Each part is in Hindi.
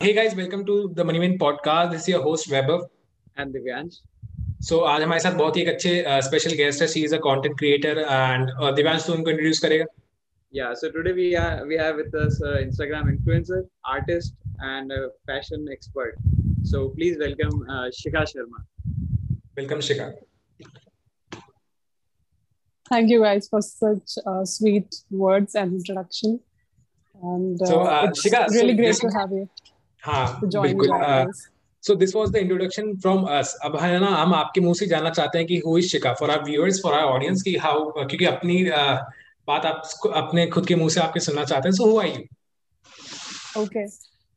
Hey guys, welcome to the Moneyman podcast. This is your host Weber and Divyansh. So आज हमारे साथ बहुत ही एक अच्छे स्पेशल गेस्ट है she is a content creator and Divyansh तो उनको इंट्रोड्यूस करेगा Yeah, so today we are we have with us uh, Instagram influencer, artist, and uh, fashion expert. So please welcome uh, Shikha Sharma. Welcome, Shikha. Thank you guys for such uh, sweet words and introduction. And uh, So, uh, it's Shikha, so really great this- to have you हाँ to join बिल्कुल you uh, guys. so this was the introduction from us अब है ना हम आपके मुँह से जानना चाहते हैं कि who is शिका for our viewers for our audience कि how क्योंकि अपनी uh, बात आप अपने खुद के मुँह से आपके सुनना चाहते हैं so who are you Okay.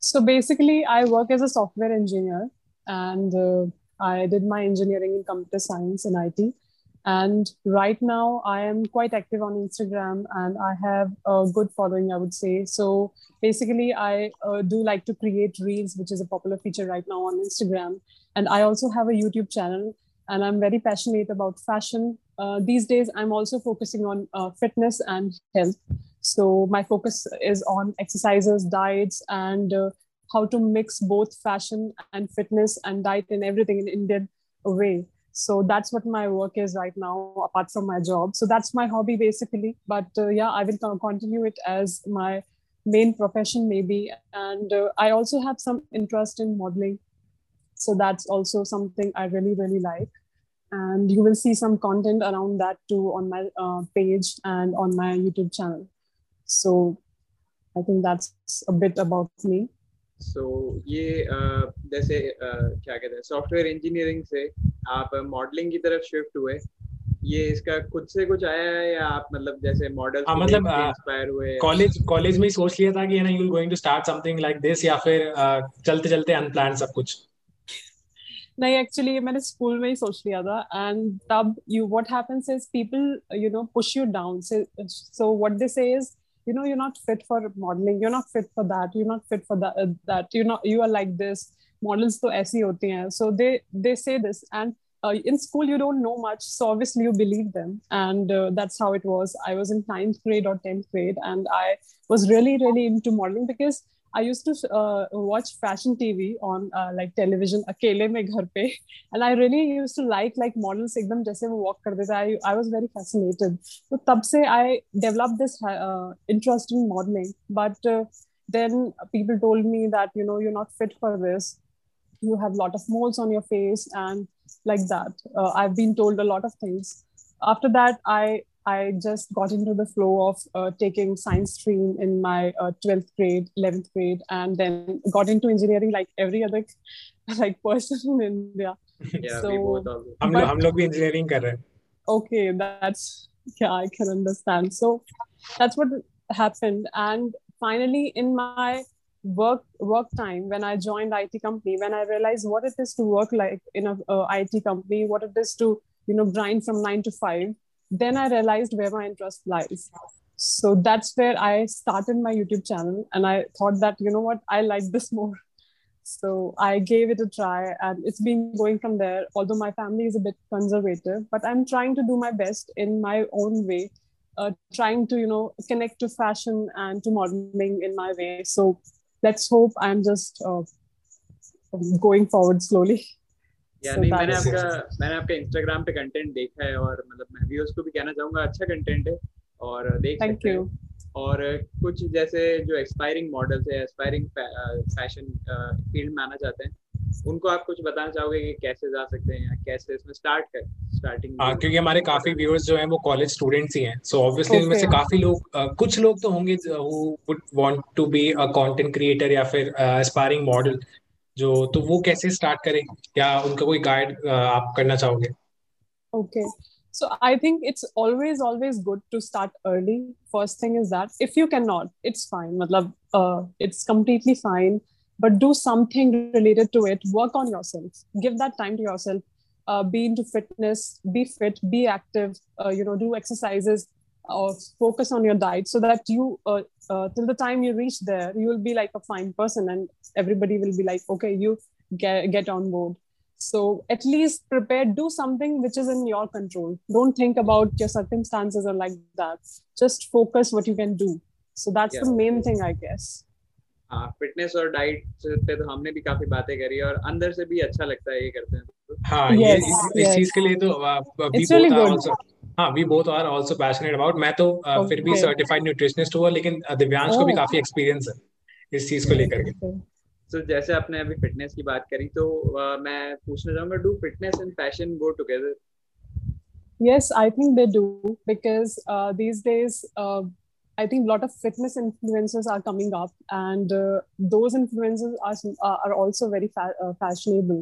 So basically, I work as a software engineer and uh, I did my engineering in computer science and IT. And right now, I am quite active on Instagram and I have a good following, I would say. So basically, I uh, do like to create reels, which is a popular feature right now on Instagram. And I also have a YouTube channel and I'm very passionate about fashion. Uh, these days, I'm also focusing on uh, fitness and health. So my focus is on exercises, diets, and uh, how to mix both fashion and fitness and diet and everything in Indian way. So that's what my work is right now, apart from my job. So that's my hobby basically. But uh, yeah, I will co- continue it as my main profession maybe. And uh, I also have some interest in modeling. So that's also something I really, really like. And you will see some content around that too on my uh, page and on my YouTube channel. So I think that's a bit about me. So ये uh, जैसे uh, क्या कहते हैं सॉफ्टवेयर इंजीनियरिंग से आप मॉडलिंग की तरफ़ शिफ्ट हुए। ये इसका खुद से कुछ आया है या आप मतलब जैसे मॉडल हाँ, मतलब, इंस्पायर हुए? कॉलेज कॉलेज में ही सोच लिया था कि ना you going to start something like this या फिर uh, चलते चलते अनप्लान सब कुछ। नहीं एक्चुअली ये मैंने स्कूल में ही सोच लिया था। एंड तब you what happens is people you know push you down so what they say is you know you're not fit for modeling. You're not fit for that. You're not fit for that uh, that. You know you are like this. Models to aisi so they they say this. And uh, in school you don't know much. So obviously you believe them. And uh, that's how it was. I was in ninth grade or 10th grade. And i was really really into modeling because I used to uh, watch fashion TV on uh, like television अकेले में घर पे and I really used to like like models एकदम जैसे वो walk करते थे I I was very fascinated तो तब से I developed this uh, interest in modeling but uh, then people told me that you know you're not fit for this you have a lot of moles on your face and like that uh, I've been told a lot of things after that I I just got into the flow of uh, taking science stream in my uh, 12th grade, 11th grade, and then got into engineering like every other like person in India. Yeah, So- we both also. हम लोग हम लोग भी इंजीनियरिंग कर रहे हैं Okay, that's yeah, I can understand. So that's what happened, and finally, in my work work time when I joined IT company, when I realized what it is to work like in a uh, IT company, what it is to you know grind from nine to five, then I realized where my interest lies. So that's where I started my YouTube channel, and I thought that you know what I like this more. So I gave it a try, and it's been going from there. Although my family is a bit conservative, but I'm trying to do my best in my own way, uh, trying to you know connect to fashion and to modeling in my way. So let's hope I'm just uh, going forward slowly. या So नहीं मैंने आपका मैंने आपका इंस्टाग्राम पे कंटेंट देखा है और मतलब मैं व्यूअर्स को भी कहना चाहूँगा अच्छा कंटेंट है और देख Thank सकते हैं। और कुछ जैसे जो एक्सपायरिंग मॉडल्स है एक्सपायरिंग फ़ैशन फ़ील्ड में आना चाहते हैं उनको आप कुछ बताना चाहोगे कि कैसे जा सकते हैं या कैसे इसमें स्टार्ट कर? स्टार्टिंग हाँ क्योंकि हमारे काफ़ी व्यूअर्स जो हैं वो कॉलेज स्टूडेंट्स ही हैं सो ऑब्वियसली इनमें से काफ़ी लोग अ, कुछ लोग तो होंगे who would want to be a content creator या फिर एस्पायरिंग मॉडल जो तो वो कैसे स्टार्ट करें क्या उनका कोई गाइड आप करना चाहोगे Okay. So I think it's always, always good to start early. First thing is that if you cannot, it's fine. Matlab, uh, it's completely fine. But do something related to it. Work on yourself. Give that time to yourself. Uh, be into fitness. Be fit. Be active. Uh, you know, do exercises. Or focus on your diet so that you, uh, uh, till the time you reach there, you will be like a fine person, and everybody will be like, okay, you get get on board. So at least prepare, do something which is in your control. Don't think about your circumstances or like that. Just focus what you can do. So that's yeah. the main thing, I guess. हाँ फिटनेस और डाइट पे तो हमने भी काफी बातें करी और अंदर से भी अच्छा लगता है ये करते हैं हाँ yes, ये इस, yes. इस चीज के लिए तो वी बोथ आर आल्सो हाँ we both are also passionate about मैं तो uh, फिर भी सर्टिफाइड न्यूट्रिशनिस्ट हुआ लेकिन दिव्यांश को भी काफ़ी एक्सपीरियंस है इस चीज़ को लेकर के तो जैसे आपने अभी फिटनेस की बात करी तो uh, मैं पूछना चाहूँगा do fitness and fashion go together yes i think they do because uh, these days uh, i think a lot of fitness influencers are coming up and uh, those influencers are, are also very fa- uh, fashionable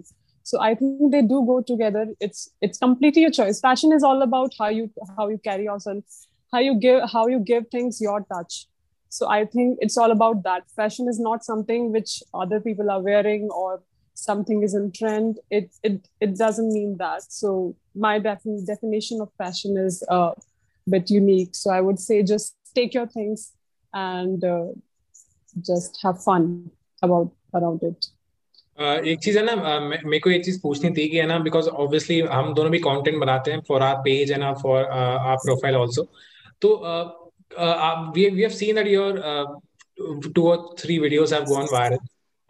so i think they do go together. It's it's completely your choice. Fashion is all about how you how you carry yourself how you give how you give things your touch. So i think it's all about that. Fashion is not something which other people are wearing or something is in trend. It it, it doesn't mean that. So my defi- definition of fashion is a uh, bit unique. So i would say just take your things and uh, just have fun about around it Uh, एक चीज़ है ना uh, मेरे को एक चीज़ पूछनी थी कि है ना बिकॉज़ ऑब्वियसली हम दोनों भी कंटेंट बनाते हैं फॉर आर पेज है ना फॉर आर प्रोफ़ाइल आल्सो तो uh, we we have seen that your uh, two or three videos have gone viral.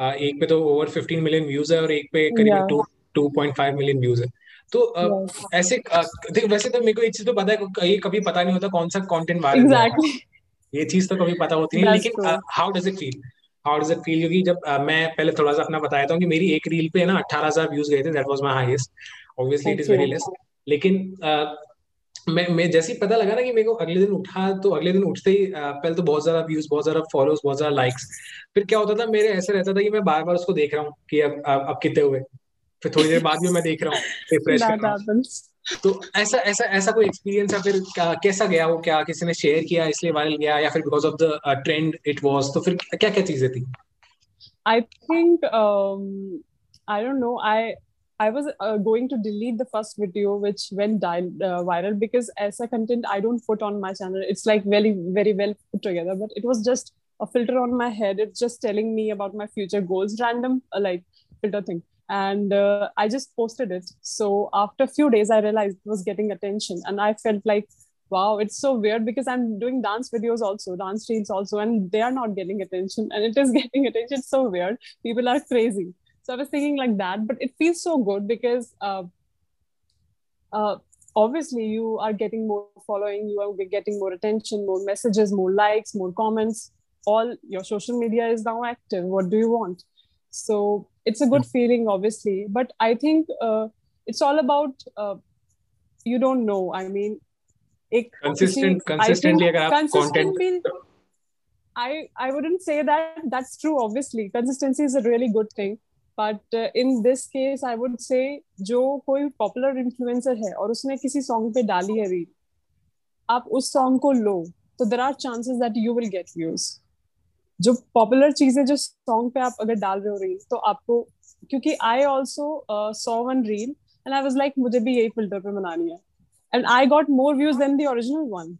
Uh, एक पे तो ओवर 15 मिलियन व्यूज़ है और एक पे two two point five million views है तो uh, yes. ऐसे देख वैसे तो मेरे को एक चीज़ तो पता है ये कभी पता नहीं होता कौन सा कंटेंट वायरल exactly. ये चीज़ तो कभी पता होती नहीं लेकिन how does it feel how does it feel क्योंकि जब uh, मैं पहले थोड़ा सा अपना बताया था कि मेरी एक रील पे ना अठारह हज़ार व्यूज़ गए थे that was my highest obviously it is very less लेकिन मैं मैं जैसे ही पता लगा ना कि मेरे को अगले दिन उठा तो अगले दिन उठते ही पहले तो बहुत ज़्यादा व्यूज़ बहुत ज़्यादा फॉलोज बहुत ज़्यादा लाइक्स फिर क्या होता था मेरे ऐसे रहता था कि मैं बार बार उसको देख रहा हूँ कि अब अब कितने हुए. फिर थोड़ी देर बाद भी मैं देख रहा हूँ रिफ्रेश कर रहा हूँ. तो ऐसा ऐसा ऐसा कोई एक्सपीरियंस है फिर कैसा गया वो क्या किसी ने शेयर किया इसलिए वायरल गया या फिर because of the trend it was तो फिर क्या क्या चीजें थी I think I don't know I I was uh, going to delete the first video which went di- uh, viral because as a content I don't put on my channel. It's like very very well put together, but it was just a filter on my head. It's just telling me about my future goals, random uh, like filter thing, and uh, I just posted it. So after a few days, I realized it was getting attention, and I felt like wow it's so weird because i'm doing dance videos also dance reels also and they are not getting attention and it is getting attention it's so weird people are crazy so I was thinking like that, but it feels so good because uh, uh, obviously you are getting more following, you are getting more attention, more messages, more likes, more comments. All your social media is now active. What do you want? So it's a good feeling, obviously. But I think uh, it's all about uh, you don't know. I mean, consistent, consistently, content. I, I wouldn't say that that's true obviously consistency is a really good thing but in this case I would say जो कोई पॉपुलर इन्फ्लुएंसर है और उसने किसी सॉन्ग पे डाली है रील आप उस सॉन्ग को लो तो there are chances that you will get views जो पॉपुलर चीज़ें जो सॉन्ग पे आप अगर डाल रहे हो रील तो आपको क्योंकि I also saw one reel and I was like मुझे भी यही फ़िल्टर पे बनानी है। And I got more views than the original one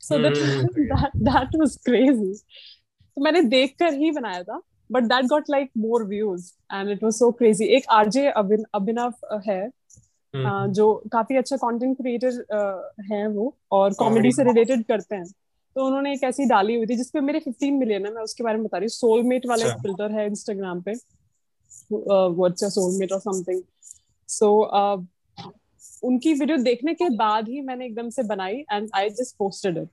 so that was crazy तो मैंने देखकर ही बनाया था but that got like more views and it was so crazy एक आरजे अभिनव है uh, जो काफ़ी अच्छा कंटेंट क्रिएटर है वो और कॉमेडी से रिलेटेड करते हैं। तो उन्होंने एक ऐसी डाली हुई थी जिसपे मेरे 15 मिलियन है मैं उसके बारे में बता रही हूँ। सोलमेट वाला फ़िल्टर है इंस्टाग्राम पे। व्हाट्स सोलमेट और समथिंग सो उनकी वीडियो देखने के बाद ही मैंने एकदम से बनाई and I just posted it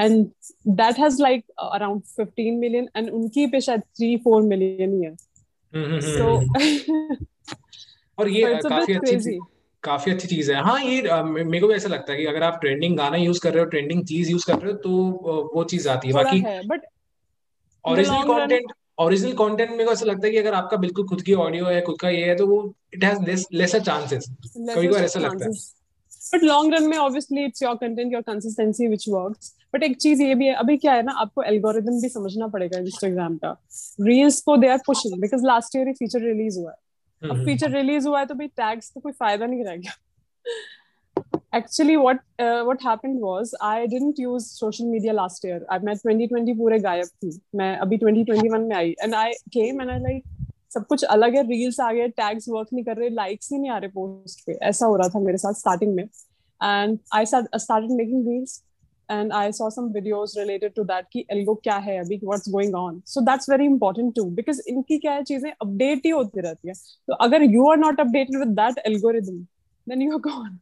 and has like uh, around 15 million and उनकी पे शायद 3 4 मिलियन ही है। so और ये काफ़ी अच्छी काफ़ी अच्छी चीज़ है। हाँ ये मेरे को भी ऐसा लगता है कि अगर आप ट्रेंडिंग गाना यूज़ कर रहे हो ट्रेंडिंग चीज़ यूज़ कर रहे हो तो वो चीज़ आती है। बाकी but original content original content मेरे को ऐसा लगता है कि अगर आपका बिल्कुल खुद की ऑडियो है खुद का ये है तो वो इट हैज़ लेसर चांसेस कभी कभी ऐसा लगता है। बट लॉन्ग रन में obviously it's your content your consistency which works but एक चीज़ ये भी है अभी क्या है ना आपको एल्गोरिदम भी समझना पड़ेगा इंस्टाग्राम का। रील्स को they are pushing because last year he feature release हुआ है। अब फीचर रिलीज़ हुआ है तो भाई टैग्स तो कोई फ़ायदा नहीं रह गया। Actually what uh, what happened was i didn't use social media last year. I मैं 2020 पूरे गायब थी। मैं अभी 2021 में आई। And i came and i like सब कुछ अलग है रील्स आ गए टैग्स वर्क नहीं कर रहे लाइक्स ही नहीं आ रहे पोस्ट पे। ऐसा हो रहा था मेरे साथ स्टार्टिंग में। And I started making reels and I saw some videos related to that कि एल्गो क्या है अभी what's going on so that's very important too because इनकी क्या है चीज़ें अपडेट ही होती रहती है तो अगर you are not updated with that algorithm then you are gone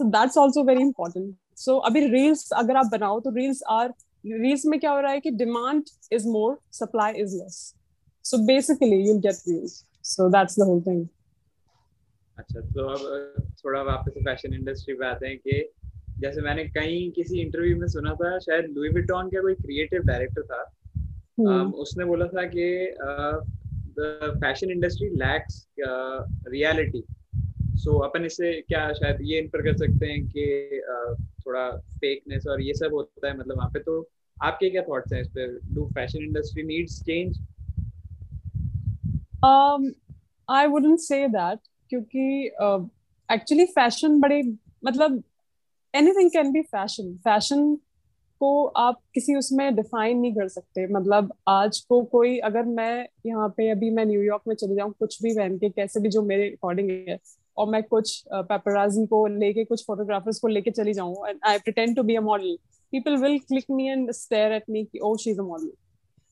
so that's also very important so अभी reels अगर आप बनाओ तो reels are reels में क्या हो रहा है कि demand is more supply is less so basically you'll get reels so that's the whole thing अच्छा तो अब थोड़ा वापस फ़ैशन इंडस्ट्री पे आते हैं कि जैसे मैंने कहीं किसी इंटरव्यू में सुना था शायद लुई विटॉन का कोई क्रिएटिव डायरेक्टर था um, उसने बोला था कि the fashion industry lacks reality so अपन इससे क्या शायद ये इन्फर कर सकते हैं कि uh, थोड़ा फेकनेस और ये सब होता है मतलब वहाँ पे तो आपके क्या थॉट्स हैं इस पे? Do fashion industry needs change um i wouldn't say that क्योंकि एक्चुअली uh, फ़ैशन बड़े मतलब anything can be fashion fashion को आप किसी उसमें डिफाइन नहीं कर सकते। मतलब आज को कोई, अगर मैं यहाँ पे अभी मैं न्यूयॉर्क में चले जाऊँ, कुछ भी पहन के, कैसे भी जो मेरे अकॉर्डिंग है, और मैं कुछ पेपराजी को लेके, कुछ फोटोग्राफर्स को लेके चली जाऊँ and I pretend to be a model people will click me and stare at me oh she's a model.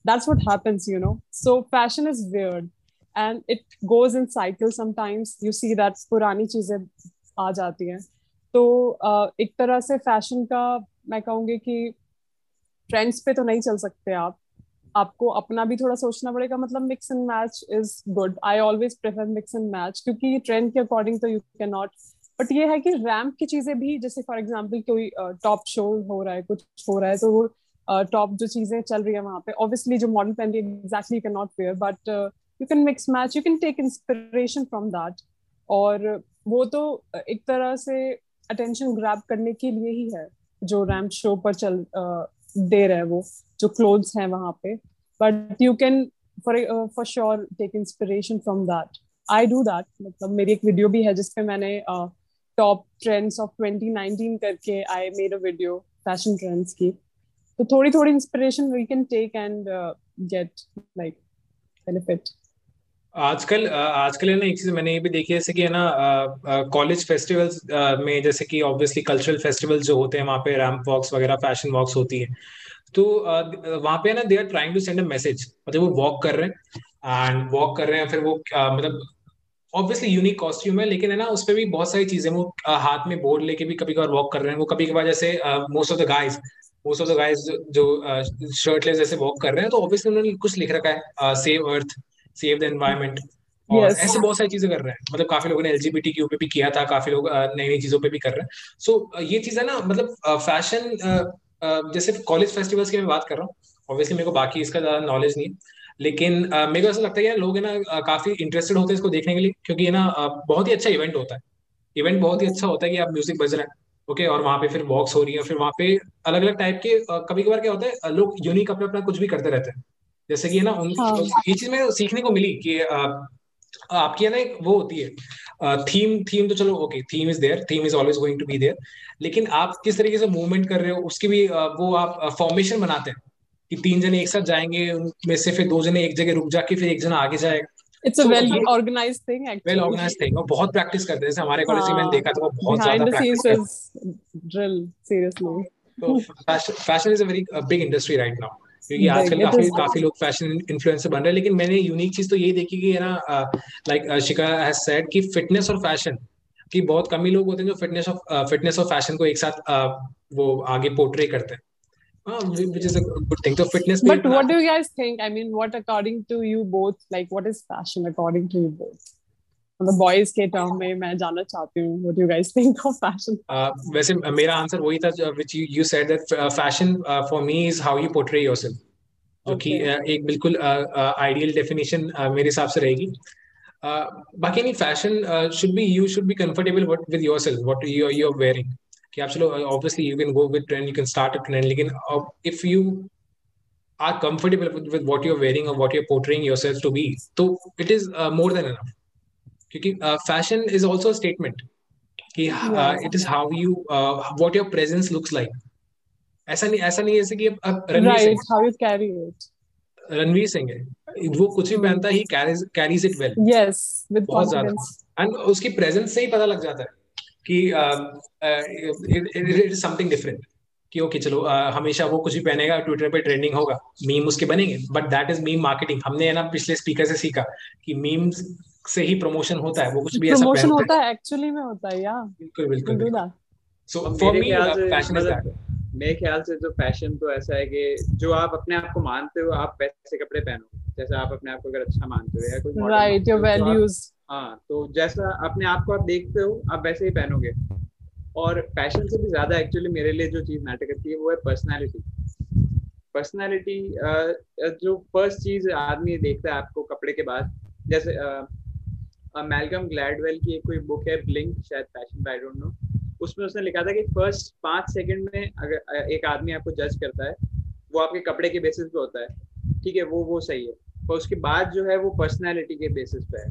That's what happens, you know? So, fashion is weird, and it goes in cycles sometimes. You see that पुरानी चीज़ें आ जाती हैं। तो uh, एक तरह से फ़ैशन का मैं कहूँगी कि ट्रेंड्स पे तो नहीं चल सकते आप। आपको अपना भी थोड़ा सोचना पड़ेगा मतलब mix and match is good I always prefer mix and match क्योंकि ट्रेंड के अकॉर्डिंग तो यू कैन नॉट बट ये है कि रैम्प की चीज़ें भी जैसे फॉर एग्ज़ाम्पल कोई टॉप शो हो रहा है कुछ हो रहा है तो वो टॉप जो चीज़ें चल रही है वहाँ पे ऑब्वियसली जो मॉडल पहन रही है exactly can not wear but you can mix match you can take inspiration from that और वो तो एक तरह से अटेंशन ग्रैब करने के लिए ही है जो रैम्प शो पर चल दे रहे वो, जो क्लोथ्स हैं वहाँ पे। But you can for for sure take inspiration from that I do that मतलब मेरी एक वीडियो भी है जिसपे मैंने टॉप ट्रेंड्स ऑफ़ 2019 करके I made a video fashion trends की। तो थोड़ी थोड़ी inspiration we can take and get like benefit आजकल आजकल है ना, एक चीज़ मैंने ये भी देखी है, जैसे कि है ना कॉलेज फेस्टिवल्स में जैसे कि ऑब्वियसली कल्चरल फेस्टिवल्स जो होते हैं, वहाँ पे रैम्प वॉक्स वगैरह फ़ैशन वॉक्स होती है। तो वहाँ पे है ना they are trying to send a message मतलब वो वॉक कर रहे हैं एंड वॉक कर रहे हैं, फिर वो मतलब ऑब्वियसली यूनिक कॉस्ट्यूम है, लेकिन है ना उसपे भी बहुत सारी चीज़ें, वो हाथ में बोर्ड लेके भी कभी कभार वॉक कर रहे हैं। वो कभी कभार जैसे most of the guys most of the guys जो शर्टलेस जैसे वॉक कर रहे हैं तो ऑब्वियसली उन्होंने कुछ लिख रखा है save earth save the environment और yes. ऐसे बहुत सारी चीज़ें कर रहे हैं। मतलब काफ़ी लोगों ने एलजीबीटी के ऊपर भी किया था काफ़ी लोग नई नई चीज़ों पे भी कर रहे हैं। सो so, ये चीज़ है ना मतलब फ़ैशन जैसे कॉलेज फेस्टिवल्स की मैं बात कर रहा हूँ। ऑब्वियसली मेरे को बाकी इसका ज़्यादा नॉलेज नहीं लेकिन मेरे को ऐसा लगता है कि लोग है ना काफ़ी इंटरेस्टेड होते हैं इसको देखने के लिए। क्योंकि है ना बहुत ही अच्छा इवेंट होता है। इवेंट बहुत ही अच्छा होता है कि आप म्यूज़िक बज रहे हैं। ओके और वहाँ पे फिर वॉक्स हो रही है। फिर वहाँ पे अलग अलग टाइप के कभी कभार क्या होता है लोग यूनिक अपना अपना कुछ भी करते रहते हैं। जैसे कि है ना उन हाँ. ये चीज़ में सीखने को मिली कि आपकी है ना एक वो होती है थीम थीम तो चलो okay theme is there theme is always going to be there लेकिन आप किस तरीके से मूवमेंट कर रहे हो उसकी भी वो आप फॉर्मेशन बनाते हैं कि तीन जने एक साथ जाएँगे उनमें से फिर दो जने एक जगह रुक जाके फिर एक जना आगे जाएगा it's a well organised thing actually well organised thing और बहुत प्रैक्टिस करते हैं जैसे हमारे कॉलेज में मैंने देखा था बहुत ज़्यादा प्रैक्टिस ड्रिल सीरियसली तो fashion is a very big industry right now क्योंकि आजकल काफ़ी काफ़ी लोग फ़ैशन इन्फ्लुएंसर बन रहे हैं लेकिन मैंने यूनिक चीज़ तो यही देखी कि ना लाइक शिका हैज़ सेड कि फिटनेस और फ़ैशन कि बहुत कम ही लोग होते हैं जो फिटनेस ऑफ़ फिटनेस और फ़ैशन को एक साथ uh, वो आगे पोर्ट्रे करते हैं which is a good thing. So fitness. But what do you guys think? I mean, what according to you both, like, what is fashion according to you both? The boys के टर्म में मैं जानना चाहती हूँ। What do you guys think of fashion? Uh, वैसे मेरा आंसर वही था which you you said that uh, fashion uh, for me is how you portray yourself जो कि okay. uh, एक बिल्कुल आइडियल uh, डेफिनेशन uh, मेरे हिसाब से रहेगी। Uh, बाकी नहीं fashion should be you should be comfortable with yourself what you you are wearing कि आप चलो obviously you can go with trend you can start a trend लेकिन if you are comfortable with what you are wearing और what you are portraying yourself to be तो it is more than enough क्योंकि फ़ैशन इज़ ऑल्सो स्टेटमेंट कि it is how you what your presence looks like ऐसा नहीं ऐसा नहीं है कि रणवीर रणवीर सिंह है। वो कुछ भी. पहनता ही carries carries it well yes with बहुत ज़्यादा। एंड उसकी प्रेजेंस से ही पता लग जाता है कि इट इज़ समथिंग डिफरेंट कि ओके चलो आ, हमेशा वो कुछ भी पहनेगा ट्विटर पे ट्रेंडिंग होगा मीम उसके बनेंगे। But that is meme marketing हमने है ना पिछले स्पीकर से सीखा कि मीम्स से ही प्रमोशन होता है वो कुछ भी ऐसा प्रमोशन होता है। एक्चुअली में होता है या। बिल्कुल बिल्कुल so for me fashion is that मेरे ख्याल से जो फ़ैशन तो ऐसा है कि जो आप अपने आप को मानते हो आप वैसे कपड़े पहनो जैसे आप अपने आप को अगर अच्छा मानते हो या कोई राइट योर वैल्यूज़ हाँ तो जैसा अपने आप को आप देखते हो आप वैसे ही पहनोगे। और फ़ैशन से भी ज़्यादा एक्चुअली मेरे लिए जो चीज़ मैटर करती है वो है पर्सनैलिटी पर्सनैलिटी जो फ़र्स्ट चीज़ आदमी देखता है आपको कपड़े के बाद जैसे मैलकम ग्लैडवेल की एक कोई बुक है ब्लिंक शायद फ़ैशन आई डोंट नो उसमें उसने लिखा था कि फ़र्स्ट पाँच सेकंड में अगर एक आदमी आपको जज करता है वो आपके कपड़े के बेसिस पे होता है। ठीक है वो वो सही है। और उसके बाद जो है वो पर्सनैलिटी के बेसिस पे है।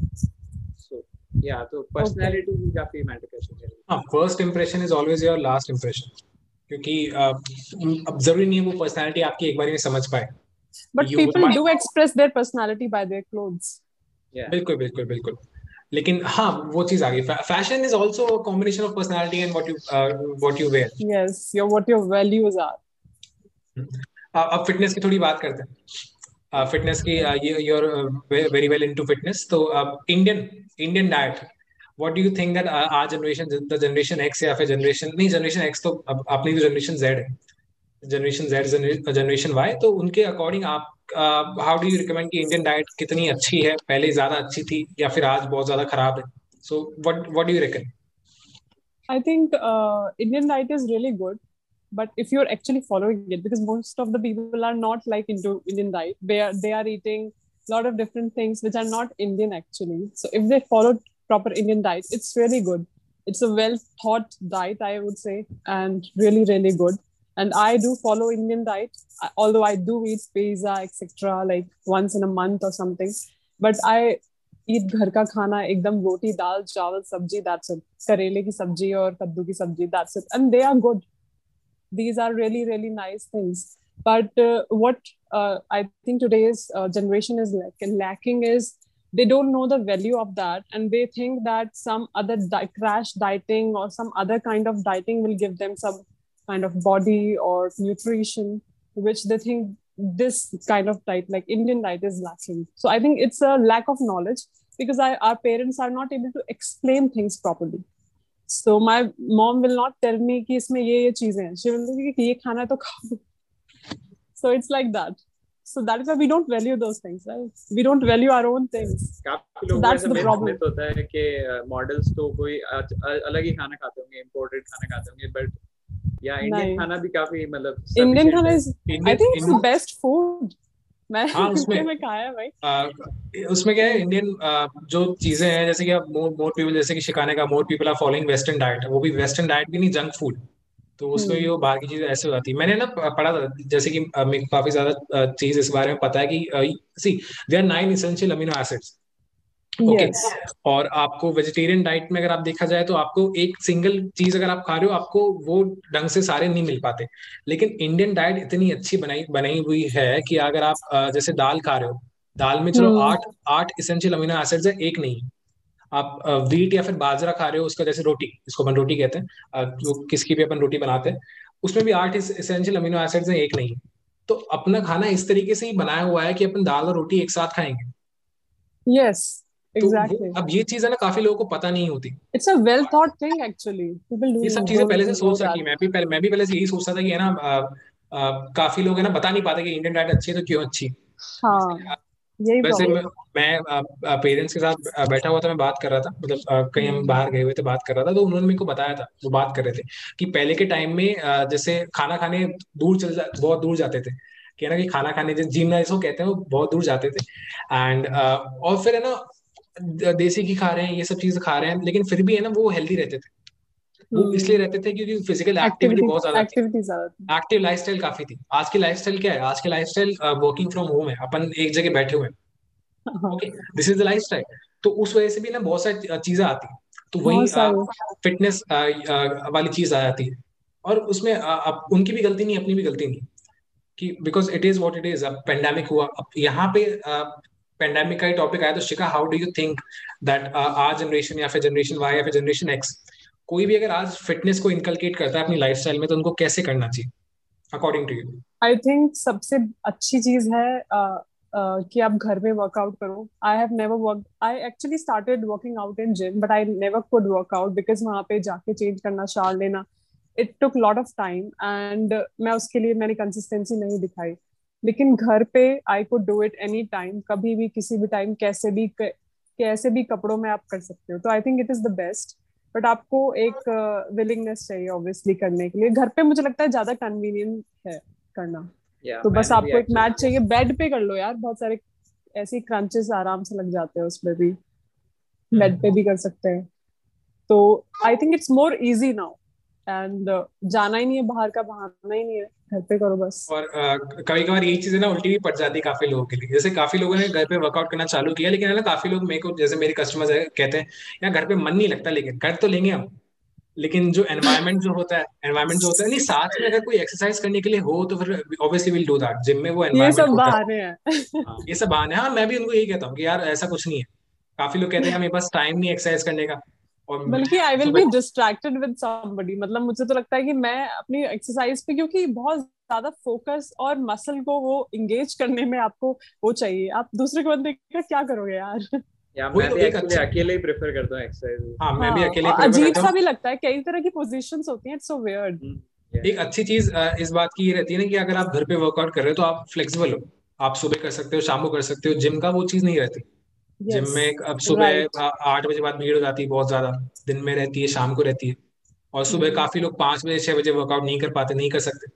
सो या तो पर्सनैलिटी भी काफ़ी मैटर करती है। हाँ first impression is always your last impression क्योंकि अब ज़रूरी नहीं है वो पर्सनैलिटी आपकी एक बार में समझ पाए। But people do express their personality by their clothes बिल्कुल बिल्कुल बिल्कुल। लेकिन हाँ वो चीज़ आ गई। Fashion is also a combination of personality and what you what you wear yes your what your values are अब फिटनेस की थोड़ी बात करते हैं। फिटनेस की you are very well into fitness तो Indian Indian diet what do you think that आज जनरेशन द जनरेशन एक्स या फिर जनरेशन नहीं जनरेशन एक्स तो अपनी तो जनरेशन जेड है। जनरेशन जेड जनरेशन वाई तो उनके अकॉर्डिंग आप हाउ डू यू रिकमेंड कि इंडियन डाइट कितनी अच्छी है पहले ज़्यादा अच्छी थी या फिर आज बहुत ज़्यादा खराब है so what what do you recommend think uh, Indian diet is really good, but if you're actually following it, because most of the people are not like into Indian diet, they are they are eating a lot of different things which are not Indian actually. So if they follow proper Indian diet, it's really good. It's a well thought diet, I would say, and really really good and i do follow indian diet although i do eat pizza etc like once in a month or something but i eat घर का खाना एकदम रोटी दाल चावल सब्जी that's it करेले की सब्जी और कद्दू की सब्जी that's it and they are good these are really really nice things but uh, what uh, i think today's uh, generation is like lacking is they don't know the value of that and they think that some other di- crash dieting or some other kind of dieting will give them some kind of body or nutrition, which they think this kind of diet, like Indian diet, is lacking. So I think it's a lack of knowledge because I, our parents are not able to explain things properly. So my mom will not tell me कि इसमें ये ये चीजें हैं. She will say कि ये खाना तो खाओ. So it's like that. So that is why we don't value those things, right? We don't value our own things. So that's the problem. होता है कि मॉडल्स तो कोई अलग ही खाना खाते होंगे, imported खाना खाते होंगे, but या इंडियन खाना भी काफ़ी मतलब इंडियन खाना is I think it's the best food मैं हाँ, उसमें में खाया भाई। आ, उसमें क्या है इंडियन जो चीज़ें हैं जैसे कि मोर मोर पीपल जैसे कि शिकाने का more people are following western diet वो भी वेस्टर्न डाइट भी नहीं जंक फ़ूड तो उसमें भी हम्म। वो बाकी चीज़ें ऐसे हो जाती है। मैंने ना पढ़ा था जैसे कि मेरे को काफ़ी ज़्यादा चीज़ इस बारे में पता है कि see they are nine essential amino acids okay yes. okay. और आपको वेजिटेरियन डाइट में अगर आप देखा जाए तो आपको एक सिंगल चीज़ अगर आप खा रहे हो आपको वो ढंग से सारे नहीं मिल पाते लेकिन इंडियन डाइट इतनी अच्छी बनाई बनाई हुई है कि अगर आप जैसे दाल खा रहे हो दाल में चलो hmm. आठ आठ इसेंशियल अमीनो एसिड्स है एक नहीं आप वीट या फिर बाजरा खा रहे हो उसका जैसे रोटी इसको अपन रोटी कहते हैं जो किसकी भी अपन रोटी बनाते हैं उसमें भी आठ इसेंशियल अमीनो एसिड्स हैं एक नहीं तो अपना खाना इस तरीके से ही बनाया हुआ है कि अपन दाल और रोटी एक साथ खाएँगे यस exactly. तो अब ये चीज़ है ना काफ़ी लोगों को पता नहीं होती। It's a well thought thing actually people do ये सब चीज़ें पहले से सोच रखी मैं भी पहले मैं भी पहले से यही सोचता था कि है ना काफ़ी लोग है ना बता नहीं पाते कि इंडियन डाइट अच्छी है तो क्यों अच्छी? हाँ यही वैसे मैं, मैं पेरेंट्स के साथ बैठा हुआ था मैं बात कर रहा था। मतलब कहीं हम। बाहर गए हुए थे बात कर रहा था तो उन्होंने मेरे को बताया था वो बात कर रहे थे कि पहले के टाइम में जैसे खाना खाने दूर चल जा बहुत दूर जाते थे। कि ना कि खाना खाने जिम जिसको कहते हैं वो बहुत दूर जाते थे। एंड और फिर है ना देसी घी खा रहे हैं ये सब चीज़ खा रहे हैं लेकिन फिर भी है ना वो हेल्दी रहते थे। वो हम्म। इसलिए रहते थे क्योंकि फ़िज़िकल एक्टिविटी बहुत ज़्यादा थी। एक्टिव लाइफस्टाइल काफ़ी थी। आज की लाइफस्टाइल क्या है? आज की लाइफस्टाइल वर्किंग फ्रॉम होम है। अपन एक जगह बैठे हुए हैं। Okay this is the lifestyle तो उस वजह से भी ना बहुत सारी चीज़ें आती तो वही फिटनेस वाली चीज़ आ जाती है। और उसमें उनकी भी गलती नहीं अपनी भी गलती नहीं। कि because it is what it is अब पेंडेमिक हुआ। अब यहाँ पे पेंडेमिक का ही टॉपिक आया तो Shika how do you think that our generation या फिर जनरेशन वाई या फिर जनरेशन एक्स कोई भी अगर आज फिटनेस को इनकलकेट करता है अपनी लाइफस्टाइल में तो उनको कैसे करना चाहिए according to you I think सबसे अच्छी चीज़ है uh, uh, कि आप घर में वर्कआउट करो। I have never work I actually started working out in gym but I never could work out because वहाँ पे जाके चेंज करना शार लेना it took lot of time and मैं उसके लिए मैंने कंसिस्टेंसी नहीं दिखाई। लेकिन घर पे I could do it any time कभी भी किसी भी टाइम कैसे भी कैसे भी कपड़ों में आप कर सकते हो। तो I think it is the best but आपको एक विलिंगनेस uh, चाहिए ऑब्वियसली करने के लिए। घर पे मुझे लगता है ज़्यादा कन्वीनियंट है करना। Yeah, तो बस आपको एक मैच चाहिए। बेड पे कर लो यार बहुत सारे ऐसे क्रंचेस आराम से लग जाते हैं उसमें भी। Bed hmm. पे भी कर सकते हैं। तो I think it's more easy now and जाना ही नहीं है बाहर का बहाना ही नहीं है घर पे करो बस। और uh, कभी कभार ये चीज़ें ना उल्टी भी पड़ जाती है काफ़ी लोगों के लिए। जैसे काफ़ी लोगों ने घर पे वर्कआउट करना चालू किया लेकिन है ना काफ़ी लोग मेरे को जैसे मेरे कस्टमर्स है कहते हैं यार घर पे मन नहीं लगता लेकिन कर तो लेंगे हम। लेकिन जो एनवायरमेंट जो होता है एनवायरमेंट जो होता है नहीं साथ में अगर कोई एक्सरसाइज करने के लिए हो तो फिर obviously will do that gym में वो एनवायरमेंट ये सब बहाने हैं। हाँ, ये सब बहाने हाँ। मैं भी उनको यही कहता हूँ कि यार ऐसा कुछ नहीं है। काफ़ी लोग कहते हैं हमें पास टाइम नहीं एक्सरसाइज करने का। बल्कि I will be distracted with somebody मतलब मुझे तो लगता है कि मैं अपनी एक्सरसाइज पे क्योंकि बहुत ज़्यादा फोकस और मसल को वो इंगेज करने में आपको वो चाहिए। आप दूसरे के बंदे का क्या करोगे यार? या मैं तो भी एक्चुअली अकेले ही प्रेफर करता हूँ एक्सरसाइज हाँ मैं भी हाँ, अकेले अजीब सा भी लगता है कई तरह की पोजीशंस होती हैं इट्स सो वियर्ड एक अच्छी चीज़ इस बात की ये रहती है ना कि अगर आप घर पे वर्कआउट कर रहे हो तो आप फ्लेक्सिबल हो। आप सुबह कर सकते हो शाम को कर सकते हो जिम का वो चीज़ नहीं रहती। जिम में अब सुबह आठ बजे बाद भीड़ हो जाती है बहुत ज़्यादा। दिन में रहती है शाम को रहती है। और सुबह mm-hmm. काफ़ी लोग पाँच बजे छह बजे वर्कआउट नहीं कर पाते नहीं कर सकते।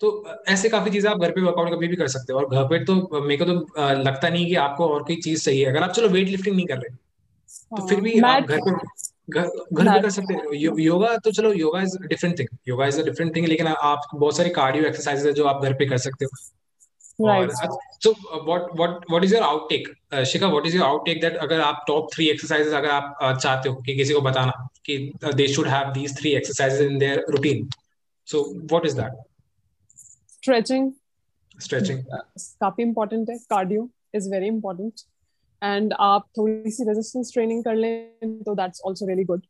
तो ऐसे काफ़ी चीज़ें आप घर पे वर्कआउट कभी भी कर सकते हो। और घर पे तो मेरे को तो लगता नहीं कि आपको और कोई चीज़ चाहिए अगर आप चलो वेट लिफ्टिंग नहीं कर रहे तो फिर भी आप घर पे घर घर पे कर सकते हो। यो, योगा तो चलो yoga is different thing yoga is a different thing लेकिन आप बहुत सारी कार्डियो एक्सरसाइज है जो आप घर पे कर सकते हो। Right. so uh, what what what is your outtake uh, shika what is your outtake that अगर आप top three exercises अगर आप uh, चाहते हो कि किसी को बताना कि uh, they should have these three exercises in their routine so what is that stretching stretching uh, काफ़ी important है cardio is very important and आप थोड़ी सी resistance training कर लें तो that's also really good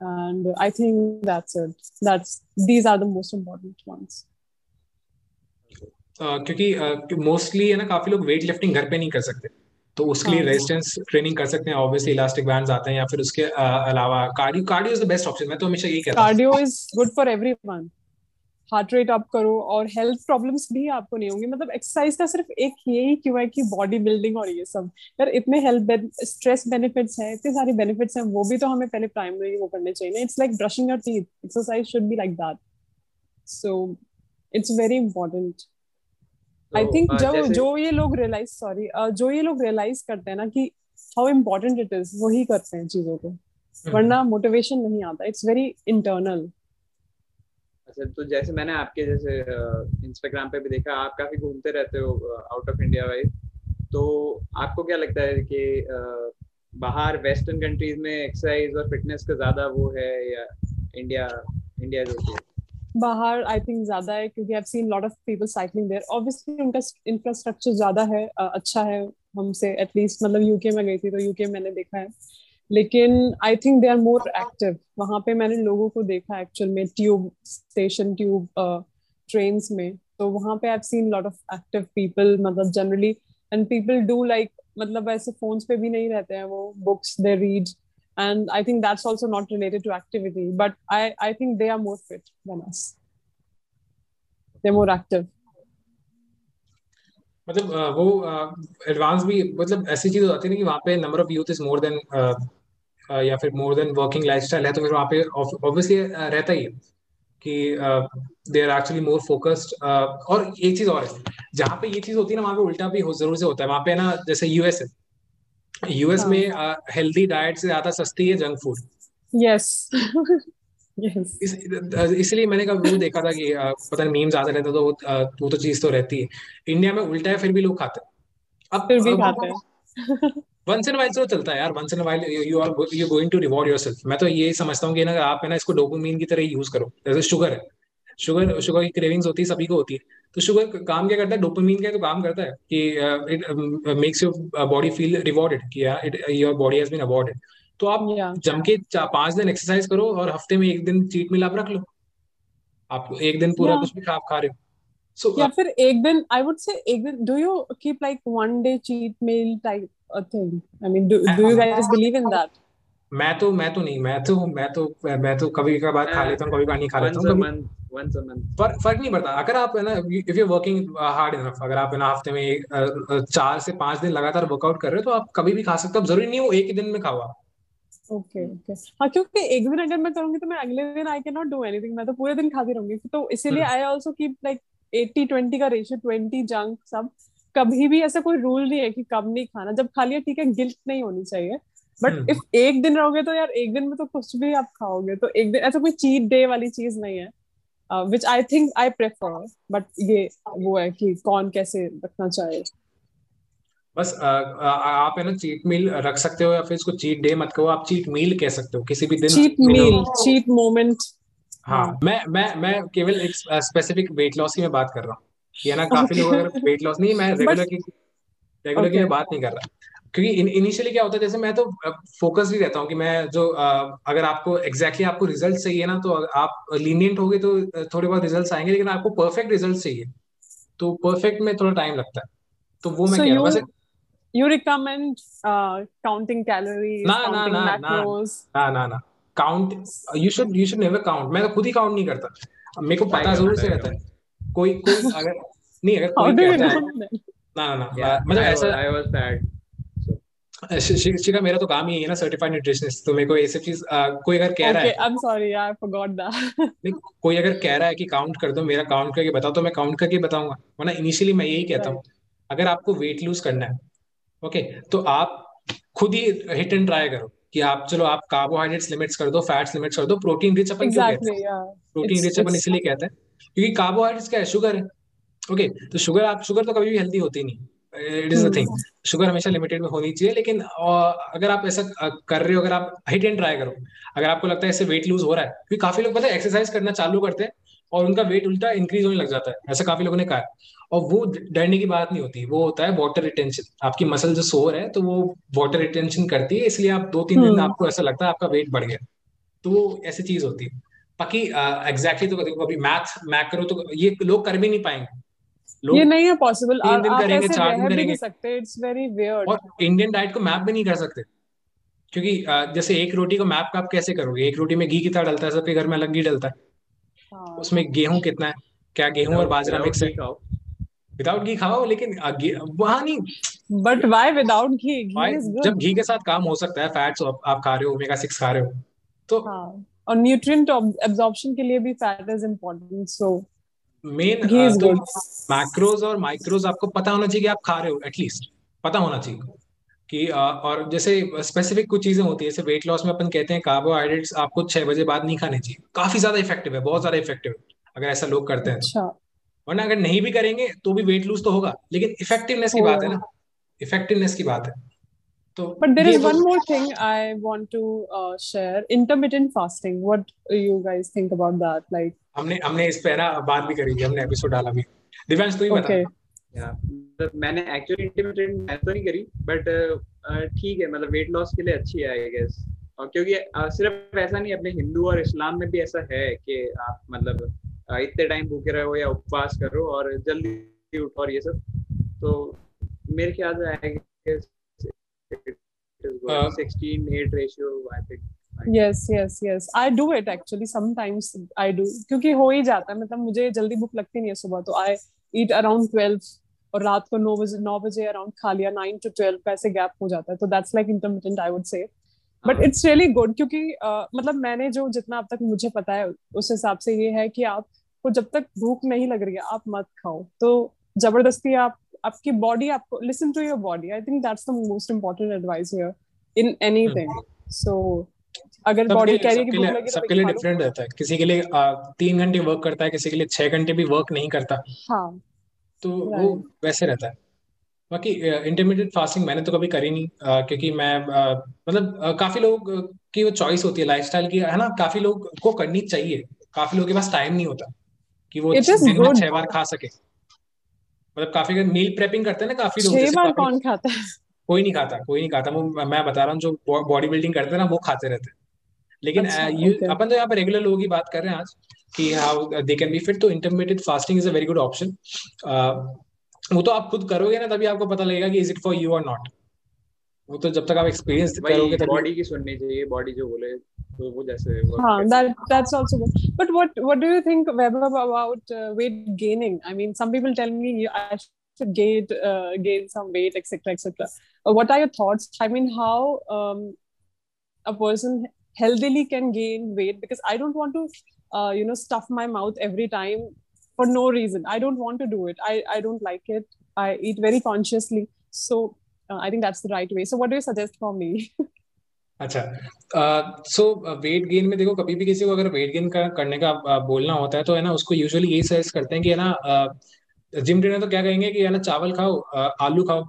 and I think that's it that's these are the most important ones क्योंकि मोस्टली है ना काफ़ी लोग वेट लिफ्टिंग घर पे नहीं कर सकते। तो उसके लिए रेजिस्टेंस हाँ। ट्रेनिंग कर सकते हैं ऑब्वियसली इलास्टिक बैंड्स आते हैं या फिर उसके अलावा cardio cardio is the best option मैं तो हमेशा यही कहता हूँ। Cardio is good for everyone heart rate up करो और हेल्थ प्रॉब्लम्स भी आपको नहीं होंगी। मतलब एक्सरसाइज का सिर्फ़ एक यही क्यों है कि बॉडी बिल्डिंग और ये सब। यार इतने हेल्थ स्ट्रेस बेनिफिट्स हैं इतने सारे बेनिफिट्स हैं वो भी तो हमें पहले प्राइमरी वो करने चाहिए it's like brushing your teeth exercise should be like that so it's very important I think जो जो ये लोग रियलाइज़ सॉरी जो ये लोग रियलाइज़ करते हैं ना कि हाउ इम्पोर्टेंट इट इज़ वही करते हैं चीज़ों को। हम्म। वरना मोटिवेशन नहीं आता। इट्स वेरी इंटरनल अच्छा तो जैसे मैंने आपके जैसे इंस्टाग्राम पे भी देखा आप काफ़ी घूमते रहते हो आउट ऑफ़ इंडिया वाइज। तो आपको क्या लगता है कि बाहर वेस्टर्न कंट्रीज़ में एक्सरसाइज और फिटनेस का ज़्यादा वो है या इंडिया इंडिया जो है? बाहर आई थिंक ज़्यादा है, क्योंकि I seen lot of people cycling there obviously उनका इंफ्रास्ट्रक्चर ज़्यादा है अच्छा है हमसे एटलीस्ट मतलब यूके में गई थी तो यूके मैंने देखा है. लेकिन I think they are more active वहाँ पे मैंने लोगों को देखा एक्चुअल में ट्यूब स्टेशन ट्यूब ट्रेन में. तो वहाँ पे I seen lot of active people मतलब generally and people do like मतलब ऐसे फोन्स पे भी नहीं रहते हैं वो books they read and i think that's also not related to activity, but i i think they are more fit than us. They're more active. मतलब वो एडवांस भी मतलब ऐसी चीज़ हो जाती है ना कि वहाँ पे number of youth is more than या फिर मोर देन वर्किंग लाइफस्टाइल है तो फिर वहाँ पे ऑब्वियसली रहता ही है कि they are actually more focused और एक चीज़ और है, जहाँ पे ये चीज़ होती है ना, वहाँ पे उल्टा भी ज़रूर से होता है। वहाँ पे ना, जैसे यूएस है यूएस हाँ. में हेल्दी डाइट से ज़्यादा सस्ती है जंक फ़ूड यस इसलिए मैंने कब वो देखा था कि पता नहीं मीम्स आते रहते तो वो वो तो चीज़ तो रहती है। इंडिया में उल्टा है फिर भी लोग खाते हैं। अब फिर भी खाते हैं। वंस इन वाइल तो चलता है यार once in while you are you going to reward yourself मैं तो यही समझता हूँ कि ना आप है ना इसको डोपामाइन की तरह यूज़ करो। जैसे शुगर है। शुगर शुगर की क्रेविंग्स होती है सभी को होती है। तो शुगर काम क्या करता है? डोपामीन क्या तो काम करता है कि it makes your body feel rewarded कि it your body has been awarded तो आप yeah. जम के पाँच दिन एक्सरसाइज करो और हफ़्ते में एक दिन चीट मिल आप रख लो। आप एक दिन पूरा yeah. कुछ भी खा खा रहे हो। So या uh, फिर एक दिन आई वुड से एक दिन do you keep like one day cheat meal type a thing I mean do do you guys believe in that मैं तो मैं तो नहीं मैं तो मैं तो मैं तो कभी कभार खा लेता हूँ कभी कभार नहीं खा लेता हूँ फ़र्क फ़र्क नहीं पड़ता। अगर आप है ना if you working hard enough अगर आप है ना हफ़्ते में चार से पाँच दिन लगातार वर्कआउट कर रहे हो तो आप कभी भी खा सकते हो। ज़रूरी नहीं हो एक ही दिन में खाओ ओके ओके हाँ क्योंकि एक दिन अगर मैं करूँगी तो मैं अगले दिन I can not do anything मैं तो पूरे दिन खाती रहूँगी। तो इसीलिए आई आल्सो कीप लाइक 80 20 का रेशियो 20 जंक सब। कभी भी ऐसा कोई रूल नहीं है कि कब नहीं खाना। जब खा लिया ठीक है गिल्ट नहीं होनी चाहिए। But if hmm. एक दिन रहोगे तो यार एक दिन में तो कुछ भी आप खाओगे। तो एक दिन ऐसा कोई चीट डे वाली चीज़ नहीं है। Which I think I prefer but ये वो है कि कौन कैसे रखना चाहे। बस आ, आ, आप है ना चीट मील रख सकते हो या फिर इसको चीट डे मत कहो आप चीट मील कह सकते हो किसी भी दिन। चीट मील चीट मोमेंट हाँ, हाँ मैं मैं मैं केवल एक स्पेसिफिक वेट लॉस की मैं बात कर रहा हूँ। ये ना काफ़ी लोग अगर वेट लॉस नहीं मैं रेगुलर की रेगुलर की मैं बात नहीं कर रहा। क्योंकि इनिशियली क्या होता है जैसे मैं तो फोकस भी रहता हूँ कि मैं जो अगर आपको एग्जैक्टली exactly आपको रिज़ल्ट चाहिए ना तो आप लीनियंट हो गए तो थोड़े बहुत रिज़ल्ट आएँगे लेकिन आपको परफेक्ट रिज़ल्ट चाहिए। तो परफेक्ट में थोड़ा टाइम लगता है। तो वो मैं so कह रहा हूँ you recommend uh, counting calories ना ना ना ना ना ना count you should you should never count मैं तो खुद ही काउंट नहीं करता। मेरे को पता ज़रूर से रहता है। कोई कोई अगर नहीं अगर कोई कहता है ना ना ना मतलब ऐसा आई वाज दैट शिका मेरा तो काम ही है ना सर्टिफाइड न्यूट्रिशनिस्ट तो मेरे को ये सब चीज़ कोई अगर कह रहा है I am sorry I forgot that कोई अगर कह रहा है कि काउंट कर दो मेरा काउंट करके बताओ तो मैं काउंट करके बताऊँगा वरना इनिशियली मैं यही कहता हूँ अगर आपको वेट लूज करना है ओके तो आप खुद ही हिट एंड ट्राई करो कि आप चलो आप कार्बोहाइड्रेट्स लिमिट्स कर दो फैट्स लिमिट्स कर दो प्रोटीन रिच अपन क्यों कहते हैं? प्रोटीन रिच अपन इसलिए कहते हैं क्योंकि कार्बोहाइड्रेट्स क्या है शुगर है ओके तो शुगर आप शुगर तो कभी भी हेल्दी होती नहीं it is the thing sugar हमेशा लिमिटेड में होनी चाहिए लेकिन अगर आप ऐसा कर रहे हो अगर आप हिट एंड ट्राई करो अगर आपको लगता है इससे वेट लूज हो रहा है क्योंकि काफ़ी लोग पता है एक्सरसाइज करना चालू करते हैं और उनका वेट उल्टा इंक्रीज होने लग जाता है ऐसा काफ़ी लोगों ने कहा है। और वो डरने की बात नहीं होती वो होता है वाटर रिटेंशन आपकी मसल जो सोर है तो वो वाटर रिटेंशन करती है इसलिए आप दो तीन दिन हम्म। आपको ऐसा लगता है आपका वेट बढ़ गया। तो वो ऐसी चीज़ होती है। बाकी एग्जैक्टली तो कभी मैथ मैथ करो तो ये लोग कर भी नहीं पाएँगे। ये नहीं है पॉसिबल तीन दिन करेंगे चार दिन करेंगे। सकते। इट्स वेरी वियर्ड और इंडियन डाइट को मैप भी नहीं कर सकते। क्योंकि जैसे एक रोटी को मैप का आप कैसे करोगे? एक रोटी में घी कितना डलता है? सबके घर में अलग घी डलता है। हाँ। उसमें गेहूँ कितना है? क्या गेहूँ और बाजरा मिक्स है? विदाउट घी खाओ लेकिन वहाँ नहीं। But why without ghee? जब घी के साथ काम हो सकता है फैट्स आप खा रहे हो ओमेगा 6 खा रहे हो। तो हाँ. और न्यूट्रिएंट एब्जॉर्प्शन के लिए भी fat is important so main तो मैक्रोज और माइक्रोज आपको पता होना चाहिए कि आप खा रहे हो एटलीस्ट पता होना चाहिए कि और जैसे स्पेसिफिक कुछ चीज़ें होती है जैसे वेट लॉस में अपन कहते हैं कार्बोहाइड्रेट्स आपको छह बजे बाद नहीं खाने चाहिए। काफ़ी ज़्यादा इफ़ेक्टिव है बहुत ज़्यादा इफ़ेक्टिव अगर ऐसा लोग करते हैं तो। अच्छा। वरना अगर नहीं भी करेंगे तो भी वेट लूज तो होगा लेकिन इफेक्टिवनेस की बात है ना। इफेक्टिवनेस की बात है। तो but there is one more thing I want to uh, share. Intermittent fasting what you guys think about that? Like हमने हमने इस पे ना बात भी करी थी हमने एपिसोड डाला भी। दिव्यांश तू ही बता। या मतलब मैंने एक्चुअली इंटरमिटेंट मैं तो नहीं करी बट ठीक है मतलब वेट लॉस के लिए अच्छी है आई गेस और क्योंकि सिर्फ़ ऐसा नहीं अपने हिंदू और इस्लाम में भी ऐसा है कि आप मतलब इतने टाइम भूखे रहो या उपवास करो और जल्दी उठो और ये सब। तो मेरे ख्याल से I guess 16 8 ratio I think yes yes yes I do it actually sometimes I do क्योंकि हो ही जाता है मतलब मुझे जल्दी भूख लगती नहीं है सुबह तो आई ईट अराउंड ट्वेल्व और रात को नौ बजे नौ बजे अराउंड खा लिया नाइन टू ट्वेल्व का ऐसे गैप हो जाता है। तो that's like intermediate I would say but it's really good क्योंकि uh, मतलब मैंने जो जितना अब तक मुझे पता है उस हिसाब से ये है कि आपको जब तक भूख नहीं लग रही है आप मत खाओ। तो ज़बरदस्ती आप आपकी बॉडी आपको listen to your body I think that's the most important advice here in anything so अगर बॉडी कह रही है कि भूख लगी सबके लिए डिफरेंट रहता है। किसी के लिए तीन घंटे वर्क करता है किसी के लिए छह घंटे भी वर्क नहीं करता। हाँ। तो वो वैसे रहता है। बाकी इंटरमीडिएट फास्टिंग मैंने तो कभी करी नहीं आ, क्योंकि मैं आ, मतलब आ, काफ़ी लोग की वो चॉइस होती है लाइफस्टाइल की है ना? काफ़ी लोग को करनी चाहिए। काफ़ी लोगों के पास टाइम नहीं होता कि वो दिन में छह बार खा सके। मतलब काफ़ी मील प्रेपिंग करते हैं ना काफ़ी लोग छह बार कौन खाता है? कोई नहीं खाता कोई नहीं खाता। वो मैं बता रहा हूँ जो बॉडी बिल्डिंग करते हैं ना वो खाते रहते हैं। लेकिन अच्छा, यू okay. अपन तो यहाँ पे रेगुलर लोगों की बात कर रहे हैं आज कि how they can be fit तो intermediate fasting is a very good option वो तो आप खुद करोगे ना तभी आपको पता लगेगा कि इज़ इट फॉर यू और नॉट वो तो जब तक आप एक्सपीरियंस करोगे तभी बॉडी की सुननी चाहिए बॉडी जो बोले। तो वो जैसे हाँ that that's also good but what what do you think Weber about uh, weight gaining I mean some people tell me I should gain uh, gain some weight etc etc uh, what are your thoughts I mean how um, a person healthily can gain weight because I don't want to uh, you know stuff my mouth every time for no reason I don't want to do it I I don't like it I eat very consciously so uh, I think that's the right way. So what do you suggest for me? अच्छा सो वेट गेन में देखो कभी भी किसी को अगर वेट गेन का करने का uh, बोलना होता है तो है ना उसको यूजुअली यही सजेस्ट करते हैं कि है ना जिम ट्रेनर तो क्या कहेंगे कि है ना चावल खाओ uh, आलू खाओ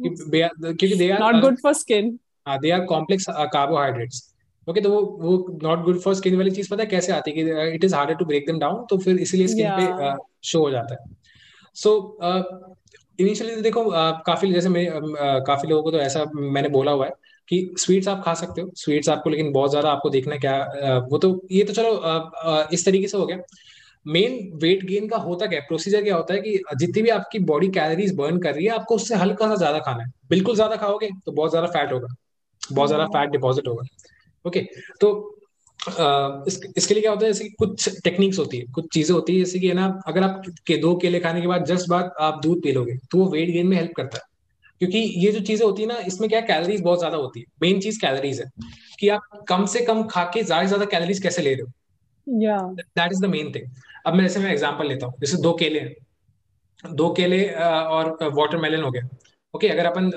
क्योंकि they are not good for skin हाँ they are complex carbohydrates okay तो वो वो नॉट गुड फॉर स्किन वाली चीज़ पता है कैसे आती है कि it is harder to break them down तो फिर इसीलिए स्किन yeah. पे शो uh, हो जाता है. सो so, इनिशियली तो देखो काफ़ी जैसे मैं काफ़ी लोगों को तो ऐसा मैंने बोला हुआ है कि स्वीट्स आप खा सकते हो। स्वीट्स आपको लेकिन बहुत ज़्यादा आपको देखना क्या वो तो ये तो चलो इस तरीके से हो गया। मेन वेट गेन का होता क्या प्रोसीजर क्या होता है कि जितनी भी आपकी बॉडी कैलोरीज बर्न कर रही है आपको उससे हल्का सा ज़्यादा खाना है। बिल्कुल ज़्यादा खाओगे तो बहुत ज़्यादा फैट होगा। बहुत ज़्यादा फैट डिपॉजिट होगा। ओके तो इस, इसके लिए क्या होता है? जैसे कुछ टेक्निक्स होती है। कुछ चीज़ें होती है जैसे कि है ना अगर आप के दो केले खाने के बाद जस्ट बाद आप दूध पी लोगे तो वो वेट गेन में हेल्प करता है। क्योंकि ये जो चीज़ें होती है ना इसमें क्या कैलोरीज बहुत ज़्यादा होती है। मेन चीज़ कैलोरीज है। कि आप कम से कम खा के ज़्यादा से ज़्यादा कैलोरीज कैसे ले रहे हो? That is the main thing अब मैं जैसे मैं एग्ज़ाम्पल लेता हूँ। जैसे दो केले हैं। दो केले और वाटरमेलन हो गया। ओके अगर अपन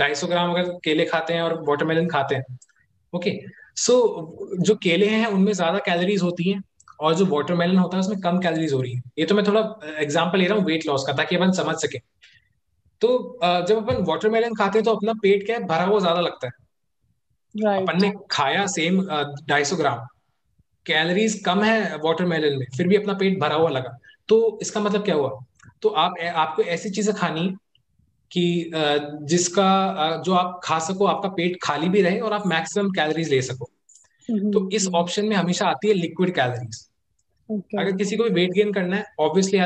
ढाई सौ ग्राम अगर केले खाते हैं और वाटरमेलन खाते हैं। ओके सो so, जो केले हैं उनमें ज़्यादा कैलोरीज होती हैं और जो वाटरमेलन होता है उसमें कम कैलोरीज हो रही है। ये तो मैं थोड़ा एग्ज़ाम्पल ले रहा हूँ वेट लॉस का ताकि अपन समझ सके। तो जब अपन वाटरमेलन खाते हैं तो अपना पेट क्या है? भरा हुआ ज़्यादा लगता है। Right. अपन ने खाया सेम ढाई सौ ग्राम। कैलोरीज कम है वाटरमेलन में फिर भी अपना पेट भरा हुआ लगा। तो इसका मतलब क्या हुआ? तो आप आपको ऐसी चीज़ें खानी कि जिसका जो आप खा सको आपका पेट खाली भी रहे और आप मैक्सिमम कैलोरीज ले सको। तो इस ऑप्शन। में हमेशा आती है लिक्विड कैलोरीज okay. अगर किसी को भी वेट गेन करना है ऑब्वियसली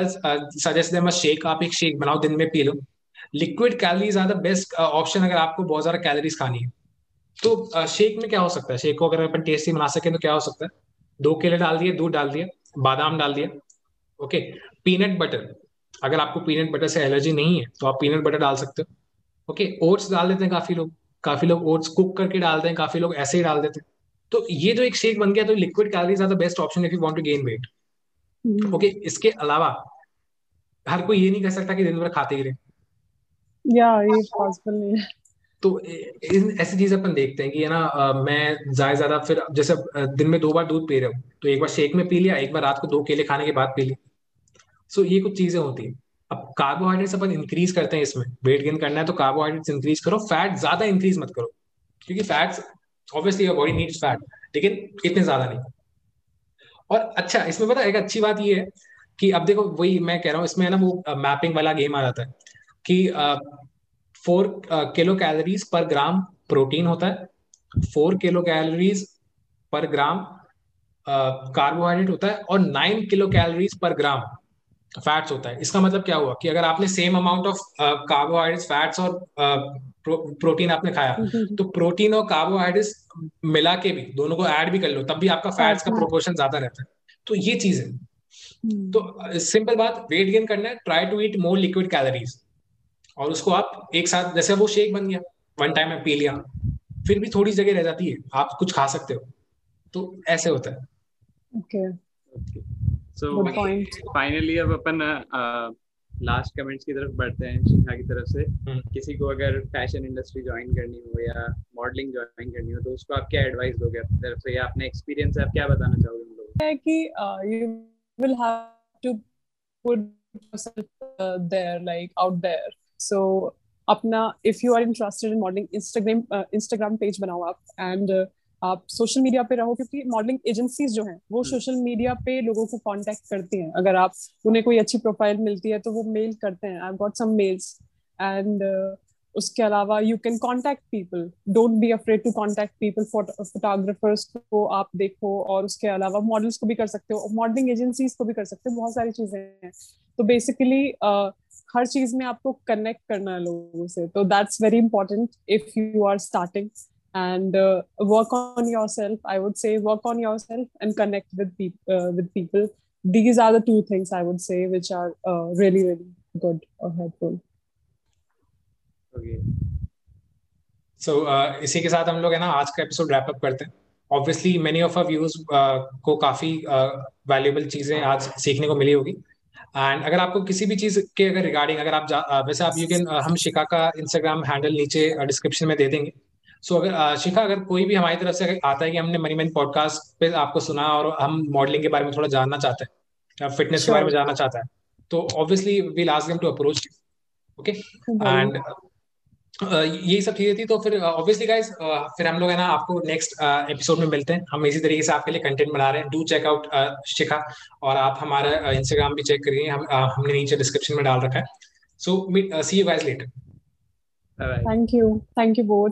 सजेस्ट देम शेक आप एक शेक बनाओ दिन में पी लो। Liquid calories are the best option अगर आपको बहुत ज़्यादा कैलरीज खानी है। तो शेक uh, में क्या हो सकता है? शेक को अगर अपन टेस्टी बना सके तो क्या हो सकता है? दो केले डाल दिए दूध डाल दिया बादाम डाल दिया ओके पीनट बटर अगर आपको पीनट बटर से एलर्जी नहीं है तो आप पीनट बटर डाल सकते हो ओके ओट्स डाल देते हैं काफ़ी लोग काफ़ी लोग ओट्स कुक करके डालते हैं काफ़ी लोग ऐसे ही डाल देते हैं। तो ये जो एक शेक बन गया तो liquid calories are the best option if you want to gain weight okay इसके अलावा हर कोई ये नहीं कह सकता कि दिन भर खाते ही रहे। या, ये पॉसिबल नहीं है। तो ऐसी चीज़ अपन देखते हैं कि, है ना मैं ज़्यादा ज़्यादा फिर, जैसे दिन में दो बार दूध पी रहे हो तो एक बार शेक में पी लिया, एक बार रात को दो केले खाने के बाद पी लिया। सो ये कुछ चीज़ें होती है। अब कार्बोहाइड्रेट्स अपन इंक्रीज करते हैं इसमें। वेट गेन करना है तो कार्बोहाइड्रेट्स इंक्रीज करो फैट ज़्यादा इंक्रीज मत करो। क्योंकि fats obviously your body needs fat लेकिन इतने ज़्यादा नहीं। और अच्छा इसमें पता एक अच्छी बात ये है कि अब देखो, वही मैं कह रहा हूँ, इसमें है ना वो मैपिंग वाला गेम आ जाता है। कि फोर किलो कैलोरीज पर ग्राम प्रोटीन होता है। फोर किलो कैलोरीज पर ग्राम कार्बोहाइड्रेट होता है और नाइन किलो कैलोरीज पर ग्राम फैट्स होता है। इसका मतलब क्या हुआ कि अगर आपने same amount of carbohydrates fats और प्रोटीन आपने खाया तो प्रोटीन और कार्बोहाइड्रेट्स मिला के भी दोनों को ऐड भी कर लो तब भी आपका फैट्स का प्रोपोर्शन ज़्यादा रहता है। तो ये चीज़ है। हम्म। तो सिंपल बात वेट गेन करना है try to eat more liquid calories और उसको आप एक साथ जैसे वो शेक बन गया वन टाइम में पी लिया फिर भी थोड़ी जगह रह जाती है आप कुछ खा सकते हो। तो ऐसे होता है। ओके. सो फाइनली अब अपन लास्ट कमेंट्स की तरफ़ बढ़ते हैं शिखा की तरफ़ से। hmm. किसी को अगर फ़ैशन इंडस्ट्री ज्वाइन करनी हो या मॉडलिंग ज्वाइन करनी हो तो उसको आप क्या एडवाइस दोगे अपनी तरफ़ से? या अपने एक्सपीरियंस है आप क्या बताना चाहोगे उन लोगों है कि you will have to put yourself there like out there so अपना if you are interested in modelling Instagram Instagram page बनाओ आप एंड आप सोशल मीडिया पे रहो क्योंकि मॉडलिंग एजेंसीज जो हैं वो सोशल हम्म। मीडिया पे लोगों को कांटेक्ट करती हैं। अगर आप उन्हें कोई अच्छी प्रोफ़ाइल मिलती है तो वो मेल करते हैं। I got some mails and उसके अलावा you can contact people don't be afraid to contact people photographers को आप देखो और उसके अलावा मॉडल्स को भी कर सकते हो। मॉडलिंग एजेंसीज को भी कर सकते हो। बहुत सारी चीज़ें हैं। तो बेसिकली uh, हर चीज़ में आपको कनेक्ट करना है लोगों से। तो that's very important if you are starting and work on yourself I would say work on yourself and connect with with people these are the two things I would say which are really really good और हेल्पफुल सो इसी के साथ हम लोग है ना आज का एपिसोड रैप अप करते हैं। Obviously many of a views को काफ़ी uh, वैल्यूएबल चीज़ें आज सीखने को मिली होगी। एंड अगर आपको किसी भी चीज़ के अगर रिगार्डिंग अगर आप वैसे आप यू कैन हम शिखा का इंस्टाग्राम हैंडल नीचे डिस्क्रिप्शन में दे देंगे। सो so, अगर शिखा अगर कोई भी हमारी तरफ़ से आता है कि हमने मनी मैन पॉडकास्ट पे आपको सुना और हम मॉडलिंग के बारे में थोड़ा जानना चाहते हैं फिटनेस के बारे में जानना चाहता है तो obviously we last game to approach okay and यही सब चीज़ें थी तो फिर ऑब्वियसली uh, गाइस uh, फिर हम लोग है ना आपको नेक्स्ट एपिसोड uh, में मिलते हैं। हम इसी तरीके से आपके लिए कंटेंट बना रहे हैं। डू चेक आउट शिखा और आप हमारा इंस्टाग्राम भी चेक करिए। हम हमने नीचे डिस्क्रिप्शन में डाल रखा है। So meet see you guys later thank you thank you both